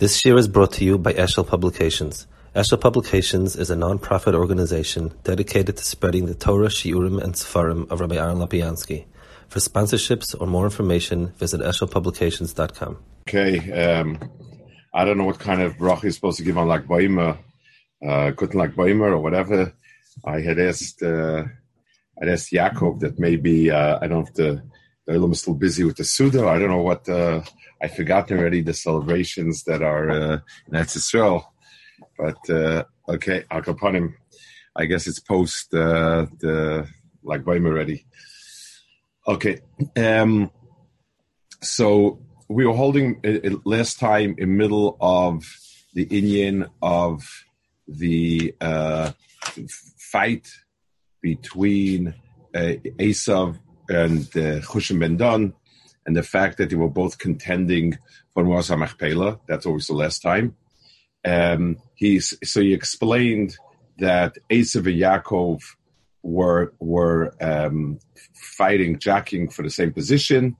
This year is brought to you by Eshel Publications. Eshel Publications is a non-profit organization dedicated to spreading the Torah, Shiurim, and Sefarim of Rabbi Aaron Lopiansky. For sponsorships or more information, visit eshelpublications.com. Okay, um, I don't know what kind of bracha is supposed to give on Lag BaOmer, uh, Guten Lag BaOmer or whatever. I had asked, uh, I'd asked Yaakov that maybe uh, I don't have to. The Olam is still busy with the Suda. I don't know what. Uh, I've forgotten already the celebrations that are uh, in Eretz Yisrael. But uh, okay, Akapanim. I guess it's post uh, the Lag BaOmer already. Okay, um, so we were holding uh, last time in middle of the Indian of the uh, fight between uh, Esav and uh, Chushim Ben Dan, and the fact that they were both contending for Moasa Machpelah. That's always the last time. Um, he's so he explained that Esav and Yaakov were were um, fighting, jacking for the same position,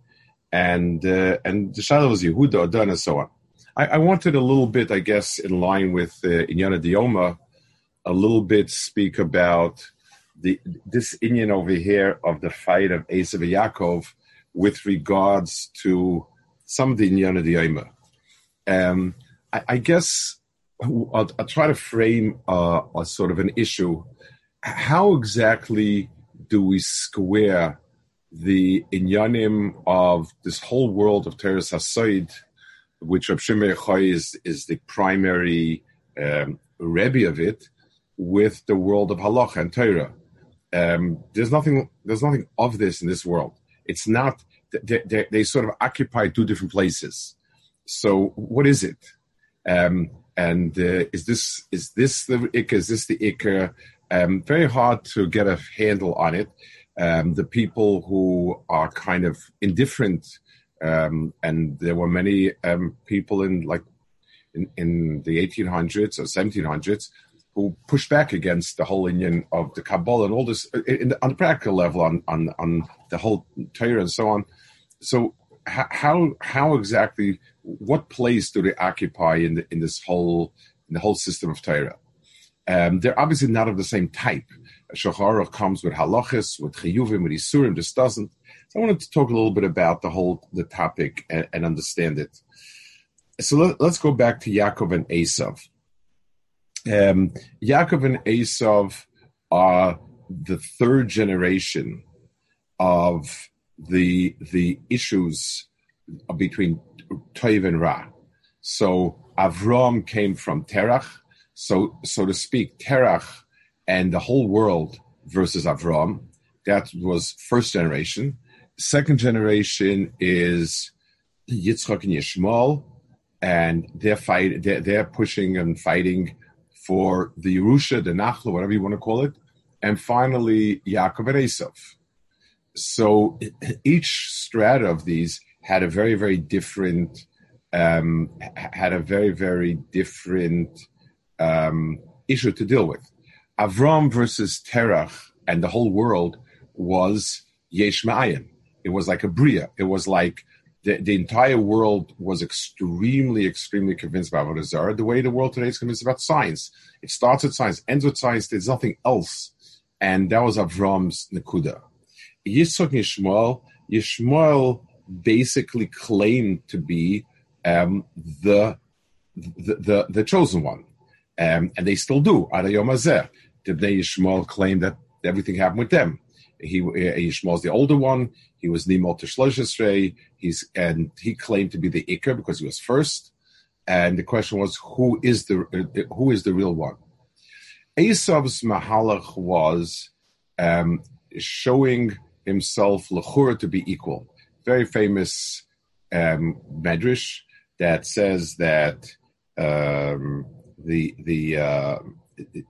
and uh, and the shadow was Yehuda, Adon, and so on. I, I, wanted a little bit, I guess, in line with uh, Inyana Dioma, a little bit speak about the this Inyan over here of the fight of Esav and Yaakov with regards to some of the Inyana Dioma. Um, I, I guess I'll, I'll try to frame uh, a sort of an issue. How exactly do we square the inyanim of this whole world of Teres Hasid, which Rab Shimei is, is the primary um, Rebbe of it, with the world of Halacha and Torah? Um, there's nothing. There's nothing of this in this world. It's not. They, they, they sort of occupy two different places. So what is it? Um, and uh, is this is this the ikka? Is this the ikka? Um, very hard to get a handle on it. Um, the people who are kind of indifferent, um, and there were many um, people in like in, in, the 1800s or 1700s who pushed back against the whole union of the Kabbalah and all this in, on the practical level on, on on the whole Torah and so on. So how how exactly what place do they occupy in the, in this whole in the whole system of Torah? Um, they're obviously not of the same type. Shachar comes with halachas, with chiyuvim, with isurim. This doesn't. So I wanted to talk a little bit about the whole the topic and, and understand it. So let, us go back to Yaakov and Esav. Um, Yaakov and Esav are the third generation of the the issues between Toiv and Ra. So Avram came from Terach, so so to speak, Terach and the whole world versus Avram. That was first generation. Second generation is Yitzchak and Yishmael, and they're fight they're, they're pushing and fighting for the Yerusha, the Nachla, whatever you want to call it, and finally Yaakov and Esav. So each strata of these had a very, very different, um, had a very, very different um, issue to deal with. Avram versus Terach and the whole world was Yesh Ma'ayin. It was like a Bria. It was like the, the entire world was extremely, extremely convinced about Avodah Zarah, the way the world today is convinced about science. It starts with science, ends with science, there's nothing else. And that was Avram's Nakuda. Yitzchak Yishmael, Yishmael basically claimed to be um, the, the, the the chosen one, um, and they still do. Adayom The Bnei Yishmael claimed that everything happened with them. He Yishmael is the older one. He was Nimol Tishloshisrei. He's and he claimed to be the Iker because he was first. And the question was, who is the who is the real one? Esav's mahalach was um, showing himself lechura to be equal. Very famous um, medrash that says that um, the the, uh, the,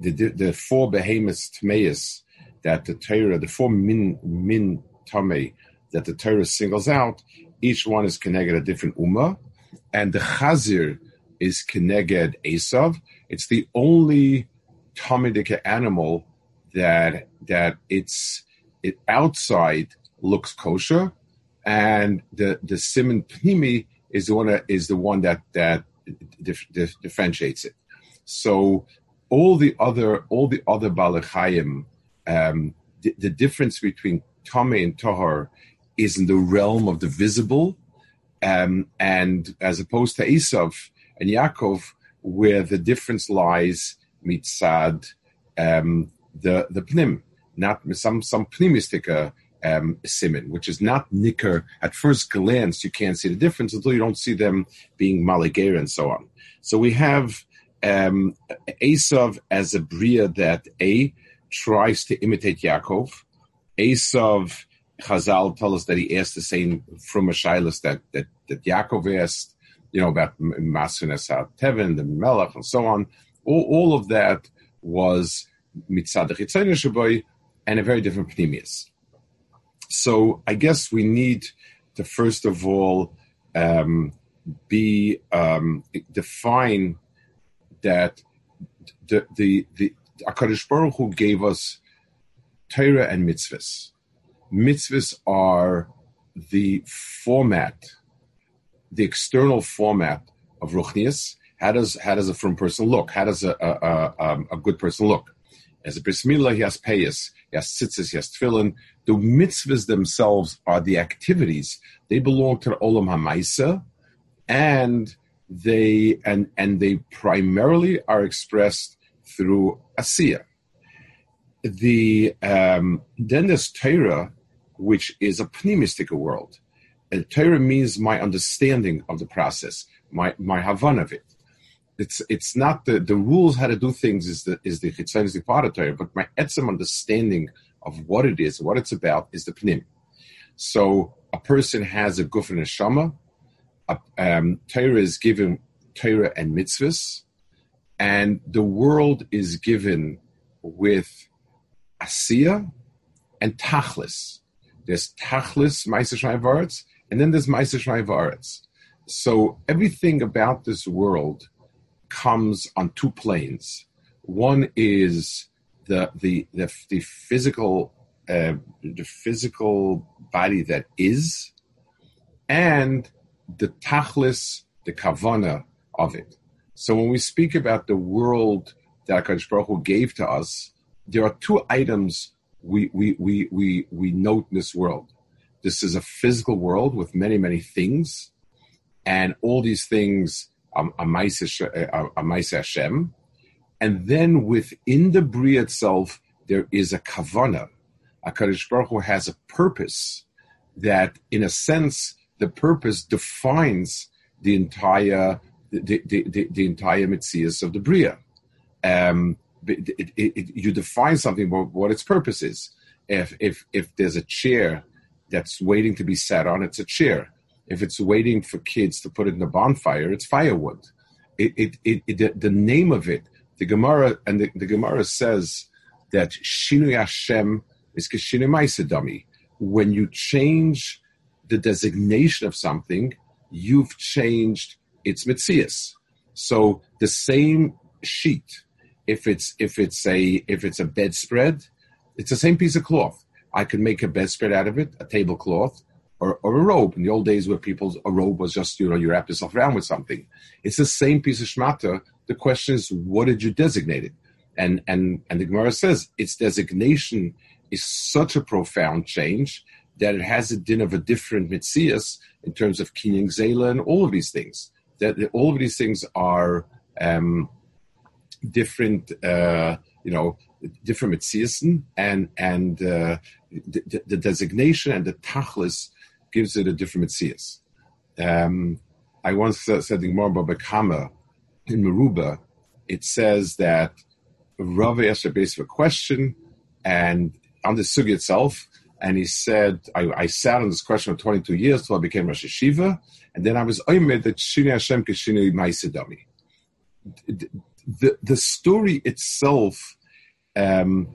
the, the the four behemoths tmeis that the Torah, the four min min tame that the Torah singles out, each one is connected a different ummah, and the chazir is connected Esav. It's the only Talmudic animal that that it's it outside looks kosher, and the the simon pnimi is the one that is the one that that dif- dif- differentiates it. So all the other all the other balachayim, um, the, the, difference between Tame and Tahar is in the realm of the visible, um, and as opposed to Esav and Yaakov, where the difference lies mitzad um, the the pnim, not some some pnimistic um, simin, which is not nicker. At first glance, you can't see the difference until you don't see them being maliger and so on. So we have um, Esav as a bria that a tries to imitate Yaakov. Esav Chazal tell us that he asked the same from a shilas that, that that Yaakov asked, you know, about Masunas Tevin, the Melech, and so on. All, all of that was mitzad and a very different pneumius. So I guess we need to first of all um, be um, define that the the the Hakadosh Baruch Hu gave us Torah and mitzvahs. Mitzvahs are the format, the external format of ruchnias. How does how does a from person look? How does a a, a, um, a good person look? As a bris milah, he has payas, he has tzitzis, he has tefillin. The mitzvahs themselves are the activities. They belong to the olam hamaisa, and they and and they primarily are expressed through asiya. The um, then there's Torah, which is a pneumistic world. And Torah means my understanding of the process, my my havan of it it's it's not the the rules how to do things is the is the chitzanistic part of Torah, but my etzem understanding of what it is, what it's about, is the pnim. So a person has a guf and a shama. Um, Torah is given Torah and mitzvahs, and the world is given with asiya and tachlis. There's tachlis ma'aser and then there's ma'aser So everything about this world comes on two planes. One is the the the, the physical uh, the physical body that is, and the tachlis, the kavana of it. So when we speak about the world that Hakadosh Baruch Hu gave to us, there are two items we we we we we note in this world. This is a physical world with many many things, and all these things um, Amaisa Hashem. And then within the Bria itself, there is a kavana. HaKadosh Baruch Hu has a purpose that, in a sense, the purpose defines the entire the, the, the, entire mitzias of the Bria. Um, it, it, it, you define something about what its purpose is. If, if, if there's a chair that's waiting to be sat on, it's a chair. If it's waiting for kids to put it in a bonfire, it's firewood. It, it, it, the, name of it, the Gemara, and the, the Gemara says that Shinu Hashem is Kishinu Maisadami. When you change the designation of something, you've changed its mitzias. So the same sheet, if it's if it's a if it's a bedspread, it's the same piece of cloth. I can make a bedspread out of it, a tablecloth or, or a robe. In the old days where people's a robe was just, you know, you wrap yourself around with something. It's the same piece of shmata. The question is, what did you designate it? And and and the Gemara says its designation is such a profound change that it has a din of a different mitzias in terms of kinyan zela and all of these things. That, all of these things are um, different, uh, you know, different mitzias and and uh, the, the, designation and the tachlis gives it a different mitzias. Um, I once said more about Bekama in Meruba. It says that Rav asked a a question and on the sugi itself, and he said, I, I, sat on this question for 22 years till I became Rosh Hashiva, and then I was Oymed that Shini Hashem Kishini Maisidami. The, the story itself um,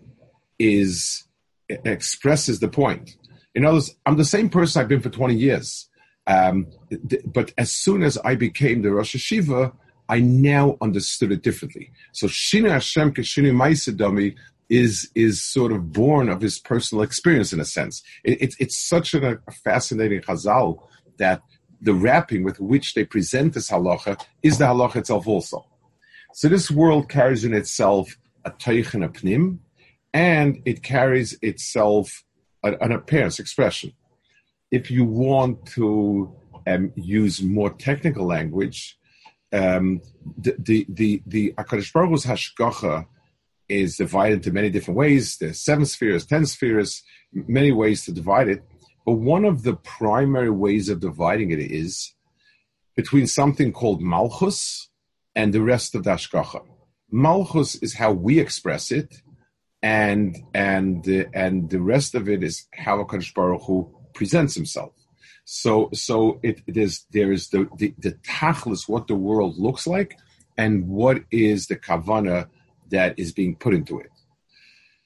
is expresses the point. In other words, I'm the same person I've been for 20 years. Um, th- but as soon as I became the Rosh Hashiva, I now understood it differently. So Shina Hashem Kishini Maisidami is is sort of born of his personal experience in a sense. It, it, it's such a, fascinating chazal that the wrapping with which they present this halacha is the halacha itself also. So this world carries in itself a teich and a pnim, and it carries itself an appearance expression. If you want to um, use more technical language, um, the the the, the Hakadosh Baruch hashgacha is divided into many different ways. There's seven spheres, ten spheres, many ways to divide it. But one of the primary ways of dividing it is between something called malchus and the rest of the hashgacha. Malchus is how we express it, and and uh, and the rest of it is how Hakadosh Baruch Hu presents himself. So so it, it is there is the the, the tachlis what the world looks like, and what is the kavana that is being put into it.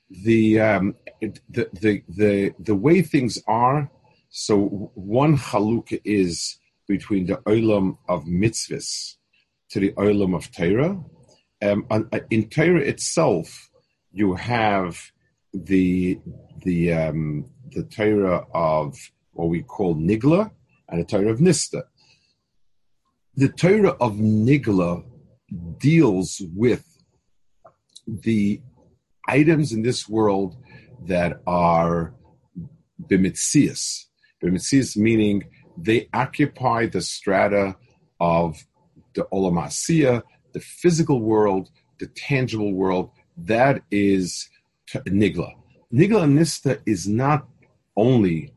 The um, the the the the way things are. So one halukah is between the olam of mitzvahs to the olam of Torah. Um, in Torah itself, you have the the um, the Torah of what we call Nigla and the Torah of Nista. The Torah of Nigla deals with the items in this world that are bimitzias. Bimitzias meaning they occupy the strata of the olamasiya, the physical world, the tangible world, that is nigla. Nigla nista is not only,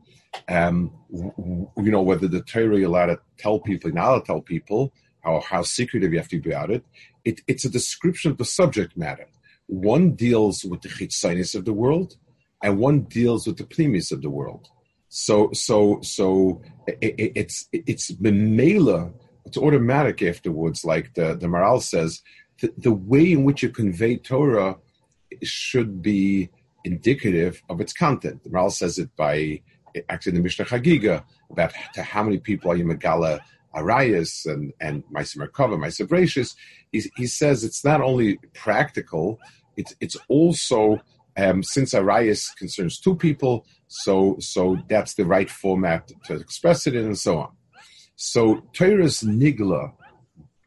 um, you know, whether the Torah you're allowed to tell people, not to tell people, how, how secretive you have to be about it. it. It's a description of the subject matter. One deals with the chitzanis of the world, and one deals with the pnimis of the world. So, so, so it, it, it's it's memela. It's automatic afterwards, like the the Maharal says the, the way in which you convey Torah should be indicative of its content. The Maharal says it by actually the Mishnah Chagiga about how many people are you Megala Arias and and Maisa Merkava, Gracious. He, says it's not only practical, it's it's also um, since Arias concerns two people, so so that's the right format to express it in, and so on. So Torah's nigla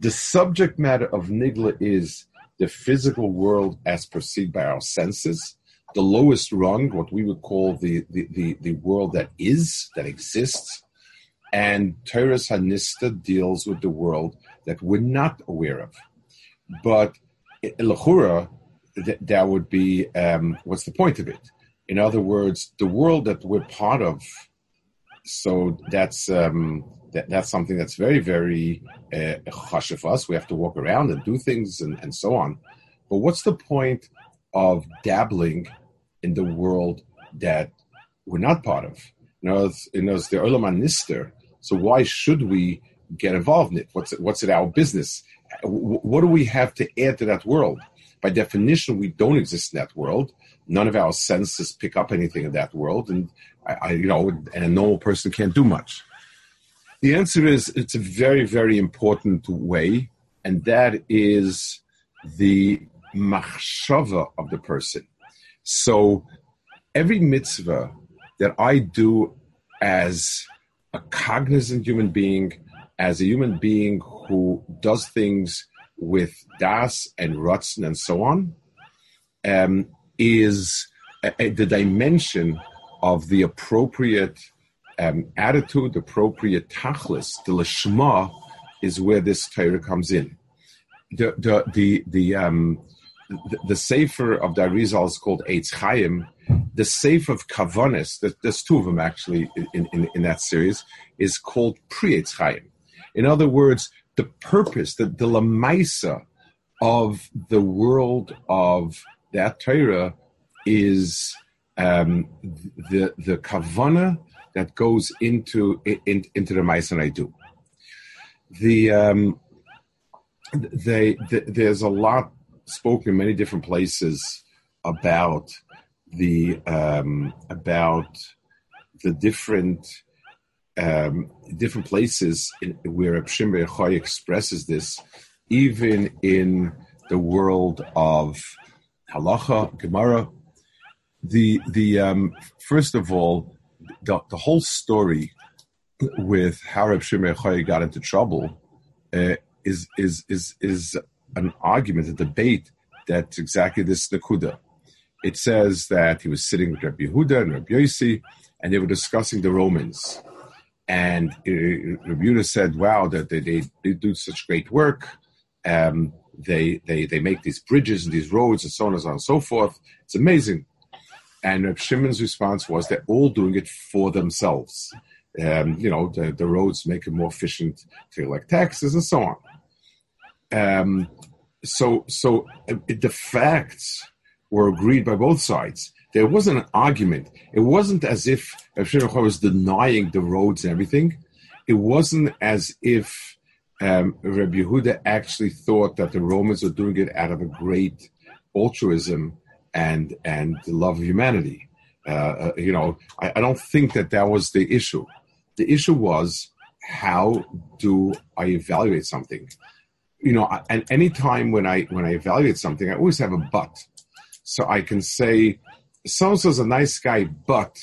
the subject matter of Nigla is the physical world as perceived by our senses, the lowest rung, what we would call the, the, the, the world that is, that exists. And Teres Hanista deals with the world that we're not aware of. But Lahura, th- that would be um, what's the point of it? In other words, the world that we're part of. So that's um, that, that's something that's very, very uh, for us. We have to walk around and do things and, and so on. But what's the point of dabbling in the world that we're not part of? You know, it's, you know, it's the Olam Nister. So why should we get involved in it? What's it, what's it our business? What do we have to add to that world? By definition, we don't exist in that world. None of our senses pick up anything in that world, and I, I you know, and a normal person can't do much. The answer is it's a very, very important way, and that is the machshava of the person. So every mitzvah that I do as a cognizant human being, as a human being who does things with das and rutzen and so on, um, is a, a, the dimension of the appropriate um, attitude, appropriate tachlis, the lishma, is where this Torah comes in. The the the the um, the, the sefer of the is called Eitz Chaim. The sefer of Kavanis, there's two of them actually in, in, in that series, is called Pri Eitz Chaim. In other words, the purpose, the, the lamaisa of the world of that Torah is um, the the kavana that goes into in, into the and I do. The um, they the, there's a lot spoken in many different places about the um, about the different um, different places in, where Shimber Choy expresses this, even in the world of halacha, Gemara. The the um, first of all, the, the whole story with how Reb Shimon got into trouble uh, is is is is an argument, a debate that's exactly this Nakuda. It says that he was sitting with Rabbi Yehuda and Rabbi Yossi, and they were discussing the Romans. And Rabbi said, "Wow, that they, they, they do such great work. Um, they they they make these bridges and these roads and so on and so on and so forth. It's amazing." And Rabbi Shimon's response was, "They're all doing it for themselves. Um, you know, the, the roads make it more efficient to collect taxes and so on." Um, so, so uh, the facts were agreed by both sides. There wasn't an argument. It wasn't as if Rav was denying the roads and everything. It wasn't as if um, Rabbi Yehuda actually thought that the Romans were doing it out of a great altruism and and the love of humanity. Uh, uh, you know, I, I, don't think that that was the issue. The issue was how do I evaluate something? you know, and any time when I when I evaluate something, I always have a but. So I can say, so and so's a nice guy, but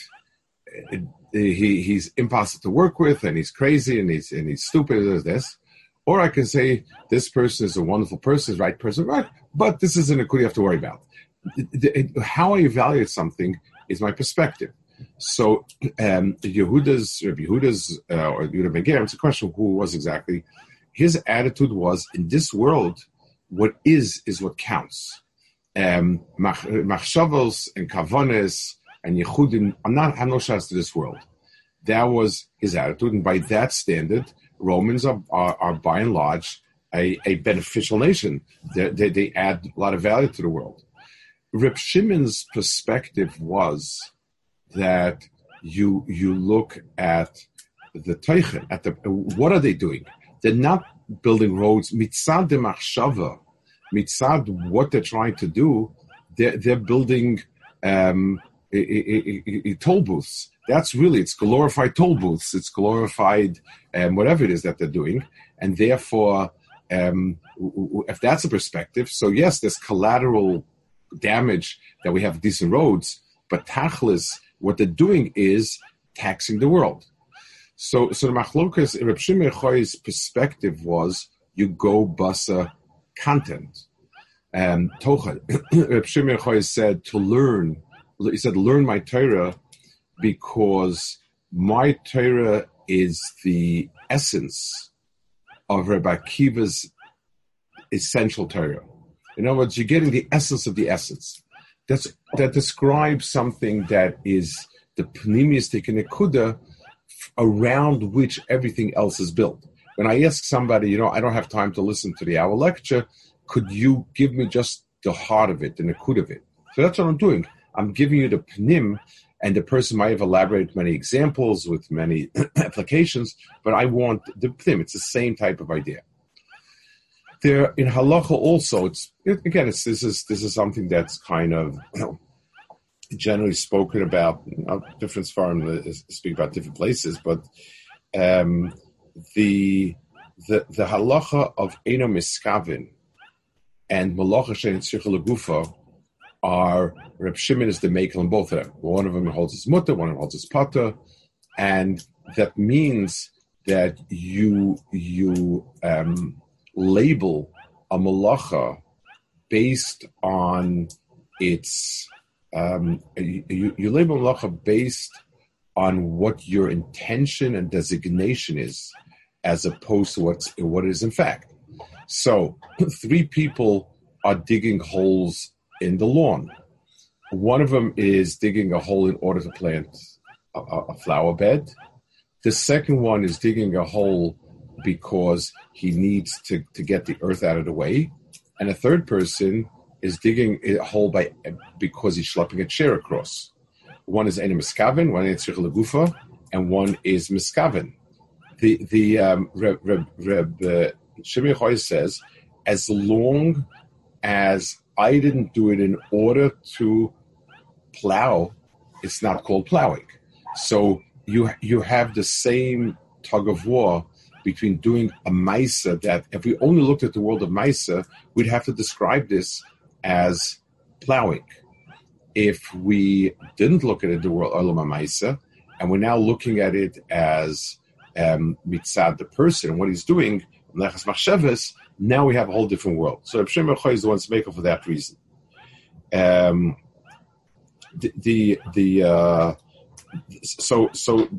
he he's impossible to work with, and he's crazy, and he's and he's stupid as this. Or I can say this person is a wonderful person, right person, right? But this isn't a you have to worry about. How I evaluate something is my perspective. So um, Yehuda's, Yehuda's, uh, or Yehuda Ben it's a question who was exactly his attitude was in this world, what is is what counts. Um, machshavos and kavanes and yechudim are not have no shots to this world. That was his attitude, and by that standard, Romans are, are, are by and large a, a beneficial nation. They, they, they, add a lot of value to the world. Reb Shimon's perspective was that you you look at the teichen, at the what are they doing? They're not building roads mitzad de machshava, mitzad what they're trying to do. They're, they're building um, a, a, a, toll booths. That's really it's glorified toll booths. It's glorified um, whatever it is that they're doing, and therefore, um, if that's a perspective, so yes, there's collateral damage that we have decent roads, but tachlis, what they're doing is taxing the world. So, so the machlokas, Reb Shimon Choi's perspective was you go basa content. And Tocha, Reb Shimon said to learn, he said, learn my Torah because my Torah is the essence of Rabbi Akiva's essential Torah. In other words, you're getting the essence of the essence. That's, that describes something that is the pneumistic and nekuda around which everything else is built. When I ask somebody, you know, I don't have time to listen to the hour lecture, could you give me just the heart of it, and the nakud of it? So that's what I'm doing. I'm giving you the pnim, and the person might have elaborated many examples with many applications, but I want the pnim. It's the same type of idea. There in halacha also, it's it, again, it's this is this is something that's kind of you know, generally spoken about. You know, different farms speak about different places, but um, the the the halacha of eno miskavin and malacha shein tzricha are Reb Shimon is the makel in both of them. One of them holds his mutter, one of them holds his pata, and that means that you you um, label a malacha based on its um, you, you label malacha based on what your intention and designation is, as opposed to what's, what is in fact. So, three people are digging holes in the lawn. One of them is digging a hole in order to plant a, a flower bed. The second one is digging a hole because he needs to, to get the earth out of the way. And a third person is digging a hole by because he's schlepping a chair across. One is Ena Miskavin, one is Lagufa, and one is Miskavin. The the um, Reb, Reb, Reb uh, says, as long as I didn't do it in order to plow, it's not called plowing. So you you have the same tug of war between doing a Maisa that if we only looked at the world of Maisa, we'd have to describe this as plowing. If we didn't look at it the world Olam Maisa, and we're now looking at it as um, mitzad the person and what he's doing, now we have a whole different world. So Reb Shimon is the one to make it for that reason. Um, the the, the uh, so so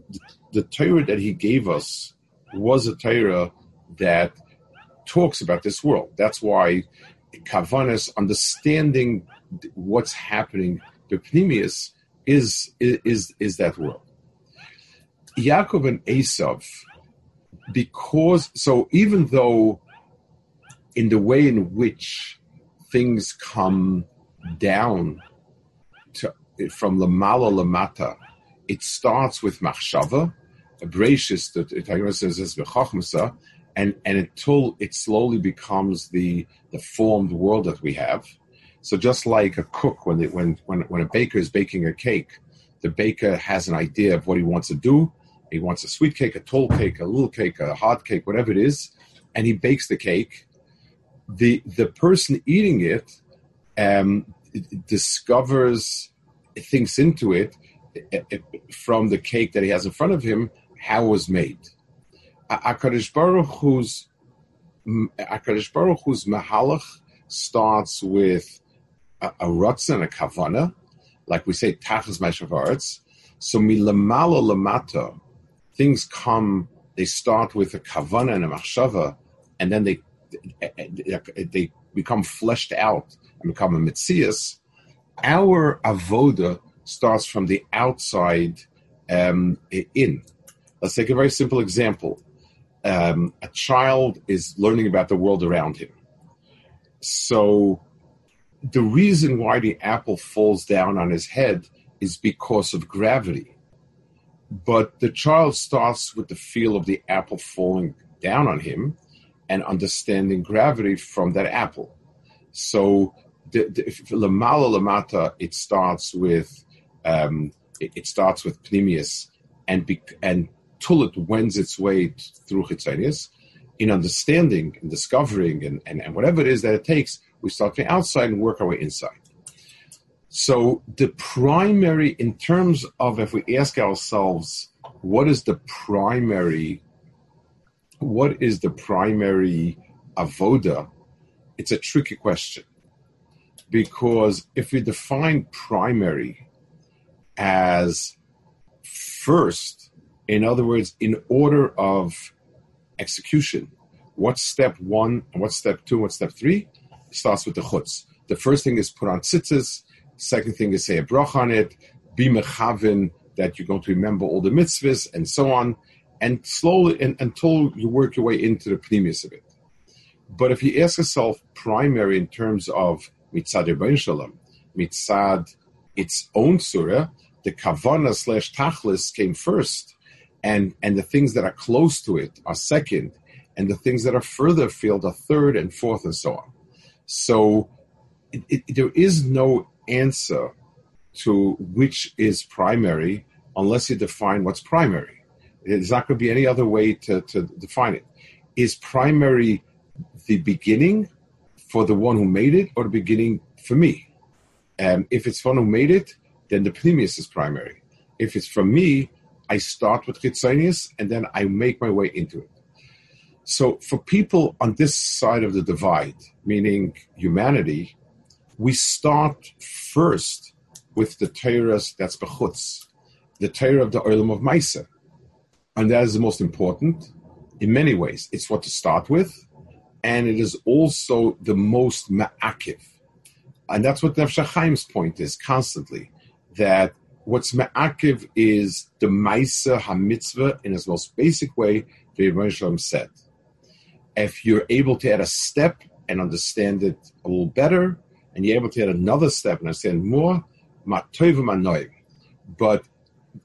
the Torah that he gave us was a Torah that talks about this world. That's why Kavanas understanding what's happening, Bepnimius, is is is that world. Yaakov and Esav, because so even though in the way in which things come down to, from Lamala Lamata, it starts with Machshava, a gracious that it says is and and until it slowly becomes the the formed world that we have. So just like a cook, when they, when when when a baker is baking a cake, the baker has an idea of what he wants to do. He wants a sweet cake, a tall cake, a little cake, a hot cake, whatever it is, and he bakes the cake. The the person eating it um, discovers, thinks into it, it from the cake that he has in front of him how it was made. Akadosh Baruch Hu's Baruch mahalach starts with a, a and a kavana, like we say tachas meshavaretz. So milamala lamata, things come. They start with a kavana and a machshava, and then they they become fleshed out and become a mitzias. Our avoda starts from the outside um, in. Let's take a very simple example. Um, a child is learning about the world around him. So the reason why the apple falls down on his head is because of gravity. But the child starts with the feel of the apple falling down on him and understanding gravity from that apple. So the, the lamala lamata, it starts with um, it, it, starts with pnimius and be, and Tulit wends its way through Chitzonius in understanding and discovering and, and, and whatever it is that it takes, we start from outside and work our way inside. So the primary, in terms of if we ask ourselves, what is the primary, what is the primary avoda? It's a tricky question because if we define primary as first, in other words, in order of execution, what's step one what's step two what's step three? It starts with the chutz. The first thing is put on tzitzis. Second thing is say a brach on it. Be mechavin that you're going to remember all the mitzvahs and so on, and slowly and, until you work your way into the pneumius of it. But if you ask yourself primary in terms of mitzad Shalom, mitzad its own surah, the kavana slash tachlis came first and and the things that are close to it are second, and the things that are further afield are third and fourth, and so on. So it, it, there is no answer to which is primary unless you define what's primary. There's not going to be any other way to, to define it. Is primary the beginning for the one who made it, or the beginning for me? Um, if it's one who made it, then the pneumius is primary. If it's from me, I start with Chitzonius and then I make my way into it. So for people on this side of the divide, meaning humanity, we start first with the Torah that's Bechutz, the Torah of the Olam of Maisa. And that is the most important in many ways. It's what to start with, and it is also the most ma'akiv. And that's what Nefesh HaChaim's point is constantly, that what's ma'akiv is the Maisa HaMitzvah in its most basic way, the Rebbe said. If you're able to add a step and understand it a little better, and you're able to add another step and understand more, ma'toiv But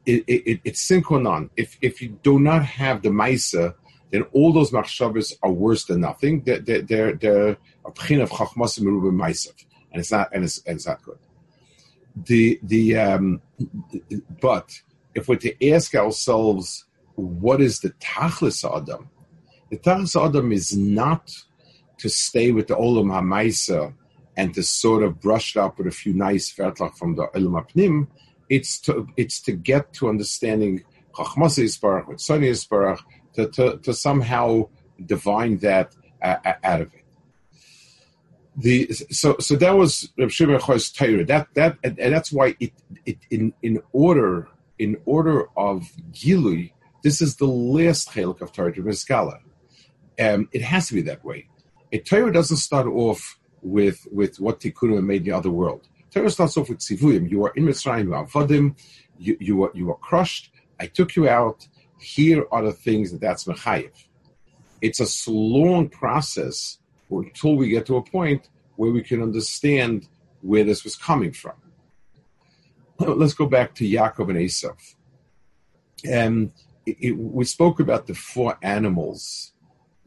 it, it, it's synchronon. If if you do not have the Maisa, then all those machshavas are worse than nothing. They're they're a pchin of chachmasim and it's not and it's, and it's not good the the um, but if we're to ask ourselves what is the tachlis adam, the tachlis adam is not to stay with the olam hamaisa and to sort of brush it up with a few nice vertlach from the olam apnim. It's to it's to get to understanding chachmas yisparach, with Sonia to, to, to somehow divine that uh, out of it. The so so that was Reb Shimon Torah. That that and, and, that's why it it in in order in order of Gilui, this is the last chelik of Torah Meskala. Um, it has to be that way. A Torah doesn't start off with with what Tikkun made in the other world. Torah starts off with Tzivuyim. You are in Mitzrayim, you are Vadim, you, you, are, you are crushed. I took you out. Here are the things that that's Mechayiv. It's a long process until we get to a point where we can understand where this was coming from. Let's go back to Yaakov and Esav. Um, it, it, we spoke about the four animals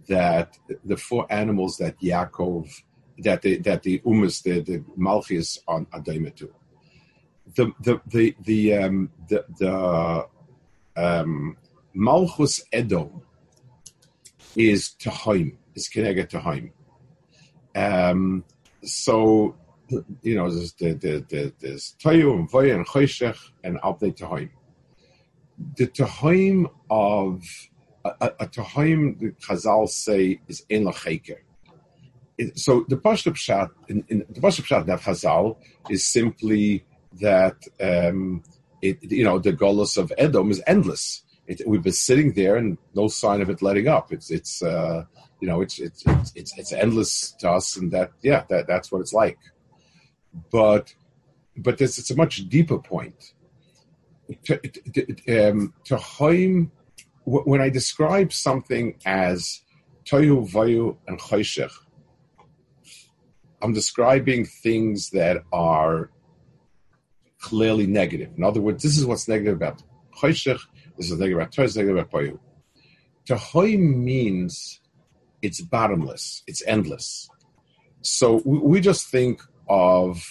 that the four animals that Yaakov that the that the umas the the malchus on adaimetu. The the the the um, the, the um, malchus edom is tahaim is connected to haim. Um, so you know there's the the, the there's tayu and vaya and choshech and abdei tahaim. The tahaim of a, a, a tahaim the Chazal say is in lacheker so the Pashtup Pshat, in, in, the Pashtup that Chazal is simply that, um, it, you know, the Golos of Edom is endless. It, we've been sitting there and no sign of it letting up. It's, it's, uh, you know, it's, it's, it's, it's, it's endless to us and that, yeah, that, that's what it's like. But, but this, it's a much deeper point. To, um, when I describe something as Toyu, Vayu, and Choshech, I'm describing things that are clearly negative. In other words, this is what's negative about Choshech, this is negative about Torah, this is negative about Payu. Tahoy means it's bottomless, it's endless. So we, we, just think of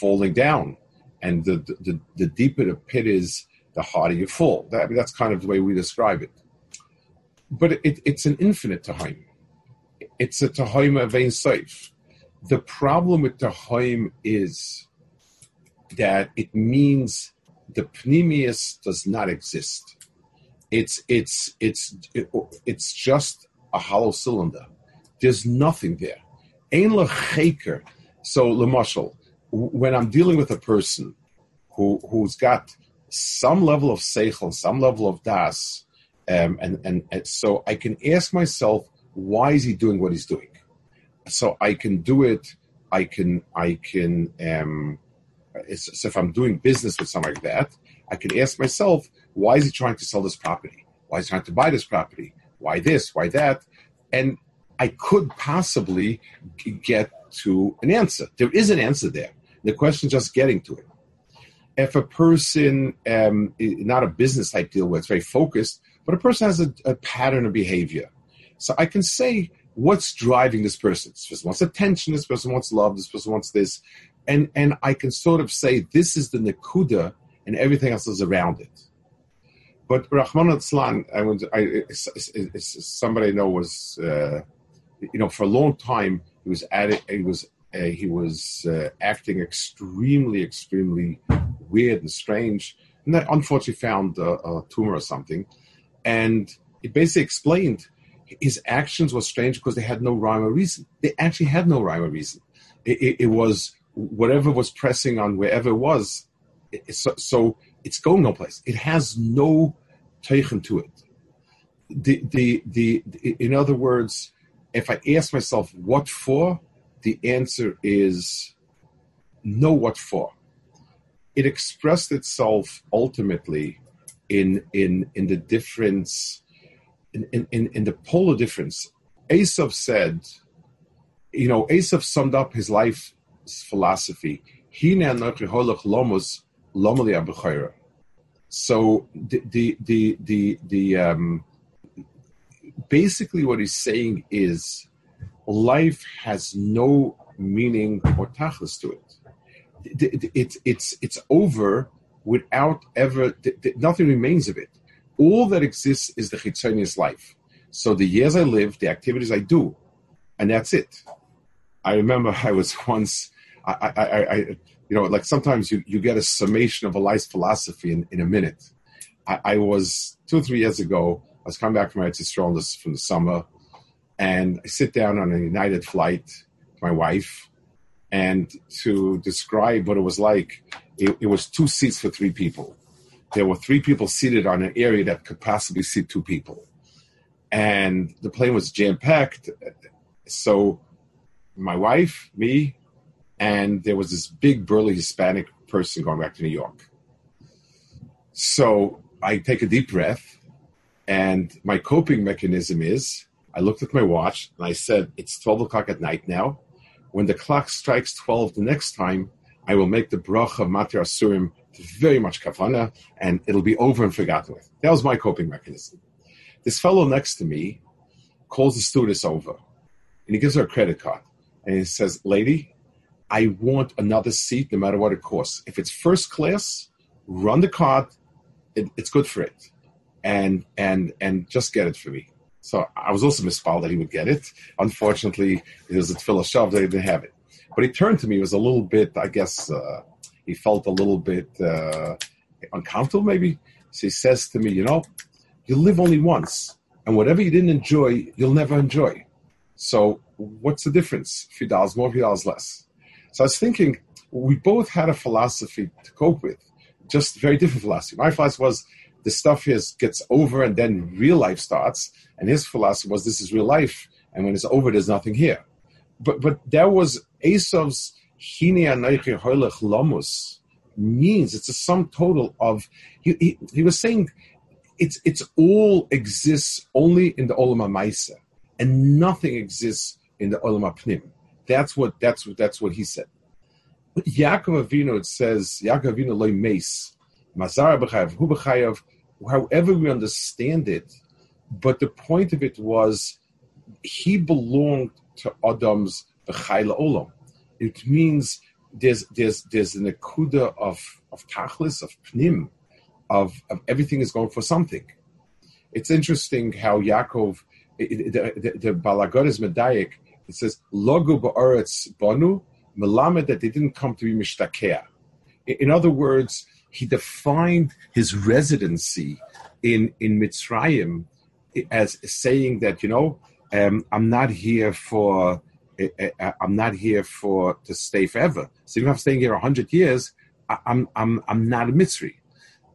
falling down, and the, the, the deeper the pit is, the harder you fall. That, I mean, that's kind of the way we describe it. But it, it's an infinite Tahoim. It's a Tahoim of Ein Seif the problem with the Haim is that it means the pneumius does not exist. It's it's it's it, it's just a hollow cylinder. There's nothing there. Ein lechaker. So lemashal, when I'm dealing with a person who who's got some level of seichel, some level of das, um, and, and and so I can ask myself, why is he doing what he's doing? So I can do it. I can I can um, so if I'm doing business with something like that, I can ask myself, why is he trying to sell this property? Why is he trying to buy this property? Why this? Why that? And I could possibly get to an answer. There is an answer there. The question is just getting to it. If a person, um, not a business type deal where it's very focused, but a person has a, a pattern of behavior. So I can say, what's driving this person? This person wants attention. This person wants love. This person wants this, and and I can sort of say this is the nakuda, and everything else is around it. But Rahman al I, would, I somebody I know was, uh, you know, for a long time he was at it. He was uh, he was uh, acting extremely, extremely weird and strange, and that unfortunately found a, a tumor or something, and it basically explained his actions were strange because they had no rhyme or reason. They actually had no rhyme or reason. It, it, it was whatever was pressing on wherever it was. It, so, so, it's going no place. It has no teichen to it. The, the, the, the, in other words, if I ask myself what for, the answer is no what for. It expressed itself ultimately in in in the difference in, in, in the polar difference, Esav said, you know, Esav summed up his life's philosophy. So the the the the, the um, basically what he's saying is life has no meaning or tachlis to it. It's it's it's over without ever nothing remains of it all that exists is the chitzonius life. So the years I live, the activities I do, and that's it. I remember I was once, I, I, I, you know, like sometimes you, you get a summation of a life's philosophy in, in a minute. I, I was two or three years ago. I was coming back from Eretz Yisrael from the summer, and I sit down on a United flight, my wife, and to describe what it was like, it, it was two seats for three people. There were three people seated on an area that could possibly seat two people, and the plane was jam packed. So, my wife, me, and there was this big burly Hispanic person going back to New York. So I take a deep breath, and my coping mechanism is I looked at my watch and I said, It's 12 o'clock at night now. When the clock strikes 12 the next time, I will make the bracha of Matir Asurim very much kafana, and it'll be over and forgotten with. That was my coping mechanism. This fellow next to me calls the stewardess over, and he gives her a credit card, and he says, Lady, I want another seat no matter what it costs. If it's first class, run the card, it, it's good for it, and and and just get it for me. So I was also mispallel that he would get it. Unfortunately, it was a tefillah shav that he didn't have it. But he turned to me, was a little bit, I guess, uh, he felt a little bit uh, uncomfortable maybe. So he says to me, you know, you live only once, and whatever you didn't enjoy, you'll never enjoy. So what's the difference? A few dollars more, a few less. So I was thinking, we both had a philosophy to cope with just very different philosophy. My philosophy was the stuff here gets over and then real life starts, and his philosophy was this is real life, and when it's over, there's nothing here. But but there was Esav's Hine Anaychi Hoilech Lomus means it's a sum total of he, he, he, was saying it's it's all exists only in the Olam Maisa and nothing exists in the Olam Pnim. That's what that's what that's what he said. But Yaakov Avinu, it says, Yaakov Avinu loy mace, Mazara b'chayav, hu b'chayav, however we understand it, but the point of it was he belonged to Adam's b'chayla olam. It means there's there's there's an akuda of of tachlis of pnim, of of everything is going for something. It's interesting how Yaakov, the the, the Balagod is medayik. It says logu ba'aretz banu Melamed that they didn't come to be mishtakea. In other words, he defined his residency in in Mitzrayim as saying that you know um, I'm not here for I'm not here for to stay forever. So even if I'm staying here hundred years, I'm I'm I'm not a Mitzri.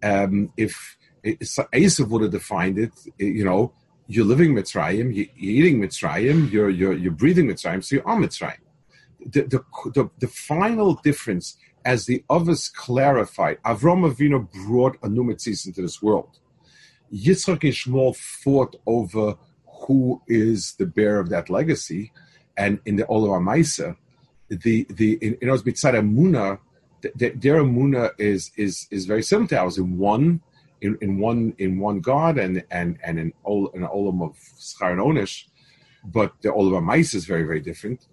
Um, if Esav would have defined it, you know, you're living Mitzrayim, you're eating Mitzrayim, you're you're you're breathing Mitzrayim, so you're on Mitzrayim the, the, the, the final difference, as the others clarified, Avram Avinu brought a new mitzvah into this world. Yitzchak and Yishmael fought over who is the bearer of that legacy, and in the Olam Maisa, the the in, in Mitzad Amuna, their Amuna is is is very similar to ours in one in, in one in one God and and and in all an Olam of Schar and Onish, but the Olam Maisa is very very different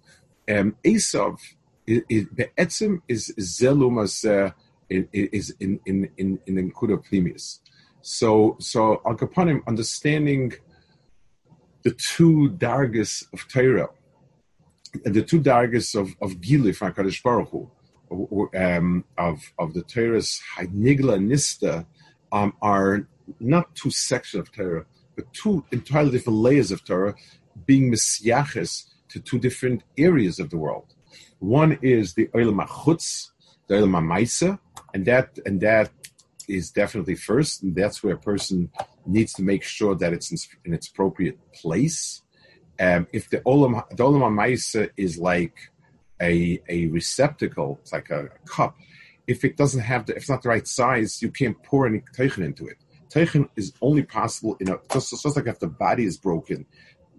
um, Esav be'etzim is zelumas uh, is in in in in the Nkuda. So so Al Kapanim understanding the two dargis of Torah the two dargis of of Gili from Hakadosh Baruch Hu, um, of of the Torah's Nigla Nista um, are not two sections of Torah, but two entirely different layers of Torah being misyaches to two different areas of the world. One is the Olam HaChutz, the Olam HaMaisa, and that and that is definitely first, and that's where a person needs to make sure that it's in, in its appropriate place. Um, if the Olam the Olam HaMaisa is like a a receptacle, it's like a, a, cup. If it doesn't have the, if it's not the right size, you can't pour any teichen into it. Teichen is only possible in a just, just like if the body is broken,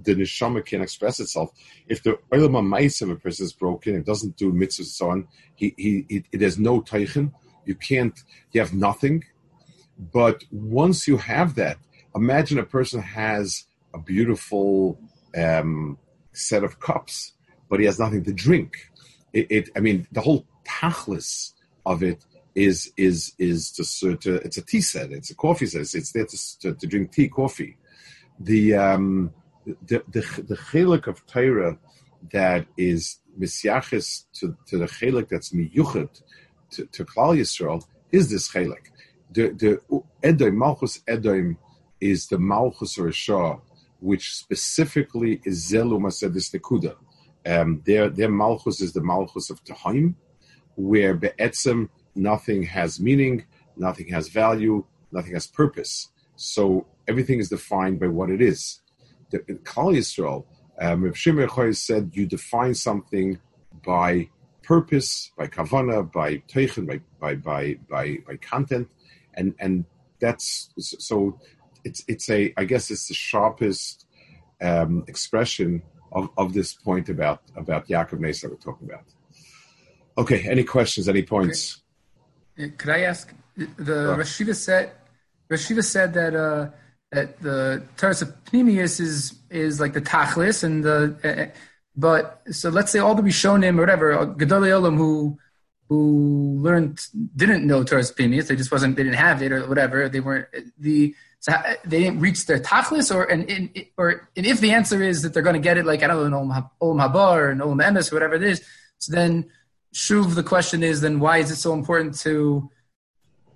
the neshama can express itself. If the oil ma'is of a person is broken and doesn't do mitzvahs and so on, he, he, he, it has no teichen. You can't, you have nothing. But once you have that, imagine a person has a beautiful um, set of cups, but he has nothing to drink. It, it I mean, the whole tachlis of it is is is just to, it's a tea set, it's a coffee set, it's there to, to, to drink tea, coffee. The um, the the the of Torah that is misyachis to, to the chelik that's miyuchet to, to Klal Yisrael is this chelik. The the Edom Malchus Edom is the Malchus or Shah, which specifically is Zelu Masedis Nekuda. Um, their, their Malchus is the Malchus of Tahaim, where Be'etzem nothing has meaning, nothing has value, nothing has purpose. So everything is defined by what it is. The, in Klal Yisrael, um, Reb Shimon said you define something by purpose, by kavana, by teichen, by, by by by by content, and and that's so. It's it's a I guess it's the sharpest um, expression of, of this point about about Yaakov Mesa we're talking about. Okay, any questions? Any points? Could I ask? The oh. Rashiva said Rashiva said that uh, that the Taras of Pnimius is is like the Tachlis and the uh, but so let's say all the Rishonim or whatever Gedolei Olam who who learned didn't know Taras Pnimius they just wasn't they didn't have it or whatever they weren't the so they didn't reach their Tachlis or and, and or and if the answer is that they're going to get it like I don't know in Olam or in Olam Emes or whatever it is so then Shuv the question is then why is it so important to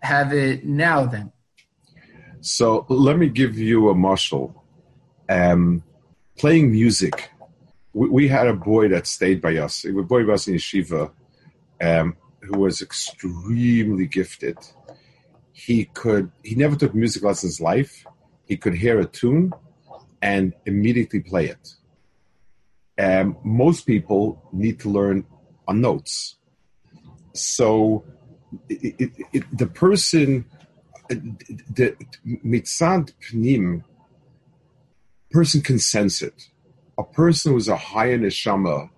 have it now then so let me give you a mashal. Um, playing music. We, we, had a boy that stayed by us. A boy us in yeshiva, um, who was extremely gifted. He could. He never took music lessons in life. He could hear a tune and immediately play it. Most people need to learn on notes. So it, it, it, the person the mitzad pnim, person can sense it. A person who's a higher neshama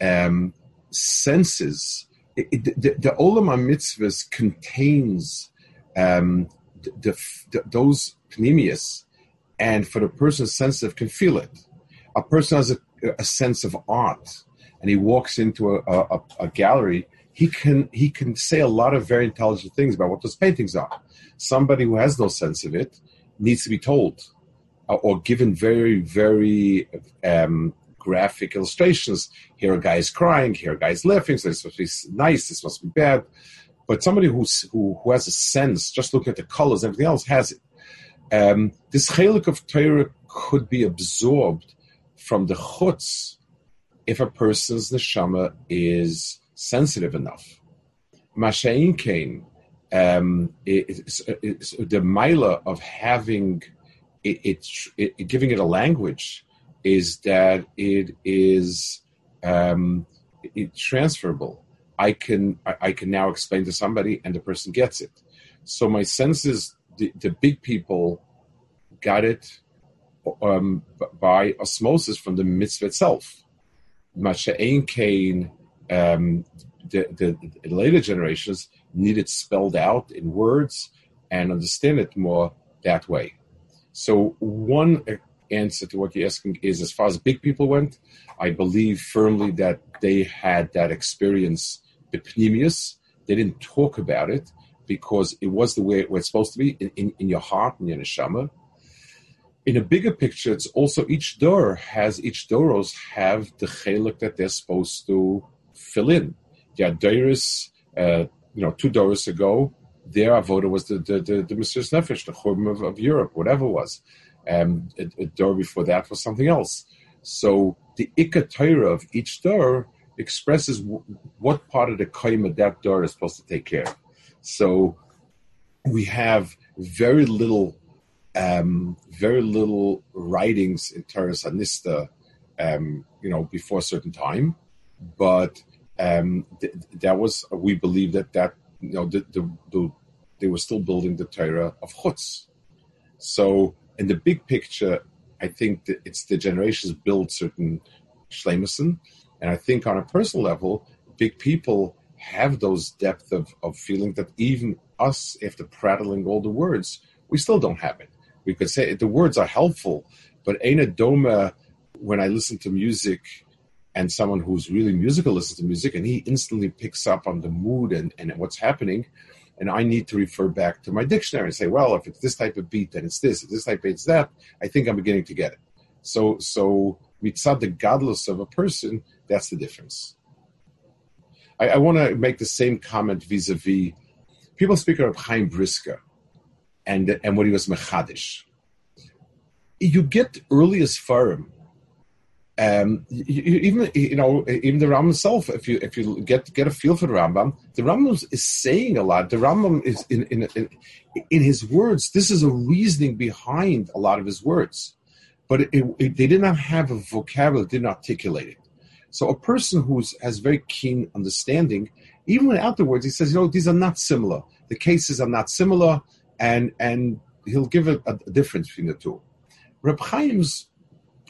um, senses it, the, the olam mitzvahs contains um, the, the, those pnimius, and for the person sensitive can feel it. A person has a, a sense of art, and he walks into a, a, a gallery he can he can say a lot of very intelligent things about what those paintings are. Somebody who has no sense of it needs to be told uh, or given very very um, graphic illustrations. Here a guy is crying, here a guy is laughing. So this must be nice, this must be bad. But somebody who's, who who has a sense, just looking at the colors, everything else has it. Um, this chelik of Torah could be absorbed from the chutz if a person's neshama is sensitive enough. Masha'in Kane, um, it's, it's the mila of having it, it, it, giving it a language is that it is um, it transferable. I can I, can now explain to somebody and the person gets it. So my sense is the, the big people got it um, by osmosis from the mitzvah itself. Masha'in Kane um, the, the, the, later generations need it spelled out in words and understand it more that way. So one answer to what you're asking is as far as big people went, I believe firmly that they had that experience, the pnimius. They didn't talk about it because it was the way it was supposed to be in, in, in your heart and your neshama. In a bigger picture, it's also each door has each doros have the chelik that they're supposed to fill in. Yeah, Dairis, uh, you know, two doors ago, their avoda was the the the, the Mesiras Nefesh, the Churban of, of, Europe, whatever it was. Um, a, a, door before that was something else. So the Ikka Torah of each door expresses w- what part of the kaima that door is supposed to take care of. So we have very little, um, very little writings in Torah Anista, um, you know, before a certain time, but um, th- that was we believe that that you know the, the, the, they were still building the Torah of chutz. So in the big picture, I think that it's the generations build certain shlemusen, and I think on a personal level, big people have those depth of, of feeling that even us, after prattling all the words, we still don't have it. We could say the words are helpful, but ain't a doma when I listen to music and someone who's really musical listens to music and he instantly picks up on the mood and, and what's happening and i need to refer back to my dictionary and say well if it's this type of beat then it's this if this type it's that i think i'm beginning to get it so so mitzad the gadlus of a person that's the difference i, I want to make the same comment vis-a-vis people speak of chaim brisker and and what he was mechadish you get early as firm. Um, you, even you know even the Rambam himself. If you if you get get a feel for the Rambam, the Rambam is saying a lot. The Rambam is in in in, in his words. This is a reasoning behind a lot of his words, but it, it, they did not have a vocabulary, didn't articulate it. So a person who has very keen understanding, even words, he says, you know, these are not similar. The cases are not similar, and and he'll give a, a difference between the two. Reb Chaim's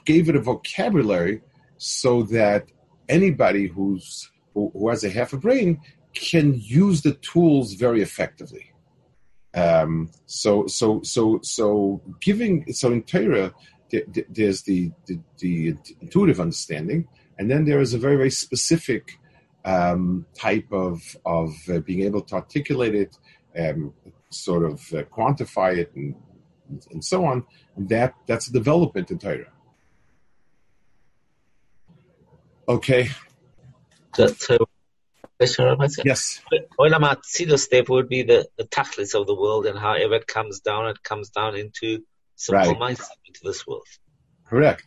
gave it a vocabulary so that anybody who's who, who has a half a brain can use the tools very effectively. Um, so so so so giving so in Torah there's the, the, the intuitive understanding, and then there is a very very specific um, type of of uh, being able to articulate it, um, sort of uh, quantify it, and and so on. And that that's a development in Torah. Okay. So, so yes. Olam Atzilus would be the, the tachlis of the world, and however it comes down, it comes down into right. into this world. Correct.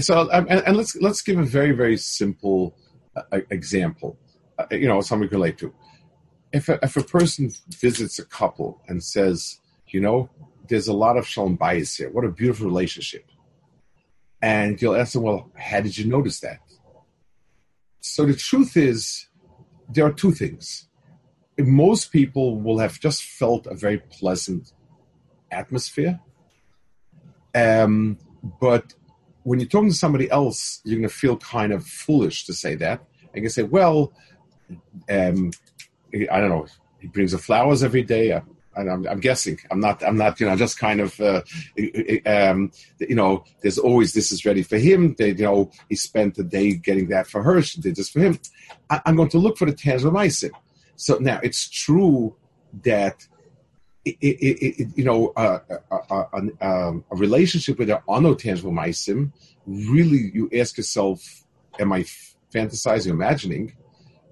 So, um, and, and, let's let's give a very very simple uh, example. Uh, you know, something relate to. If a, if a person visits a couple and says, you know, there's a lot of shalom bayis here. What a beautiful relationship. And you'll ask them, well, how did you notice that? So the truth is, there are two things. Most people will have just felt a very pleasant atmosphere. Um, but when you're talking to somebody else, you're going to feel kind of foolish to say that. And you say, well, um, I don't know, he brings the flowers every day. I, I'm, I'm, guessing. I'm not. I'm not. You know, just kind of. Uh, um, you know, there's always this is ready for him. They, you know, he spent the day getting that for her. She did this for him. I, am going to look for the tangible meisim. So now it's true that. It, it, you know, uh, a, a, a, relationship with an tangible meisim, really, you ask yourself, am I fantasizing, imagining?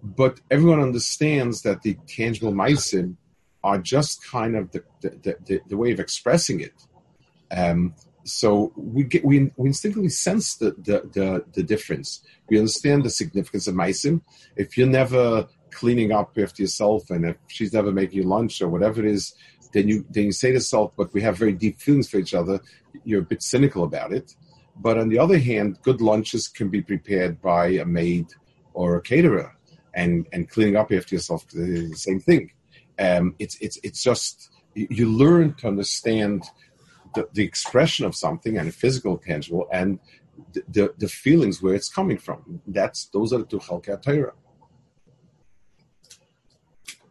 But everyone understands that the tangible meisim are just kind of the, the, the, the way of expressing it. Um, so we get we, we instinctively sense the, the, the, the, difference. We understand the significance of meisim. If you're never cleaning up after yourself, and if she's never making you lunch or whatever it is, then you then you say to yourself, "But we have very deep feelings for each other." You're a bit cynical about it. But on the other hand, good lunches can be prepared by a maid or a caterer, and and cleaning up after yourself the same thing um, it's it's it's just you learn to understand the, the expression of something and a physical, tangible, and the, the, the feelings where it's coming from. That's those are the two chalkei Torah.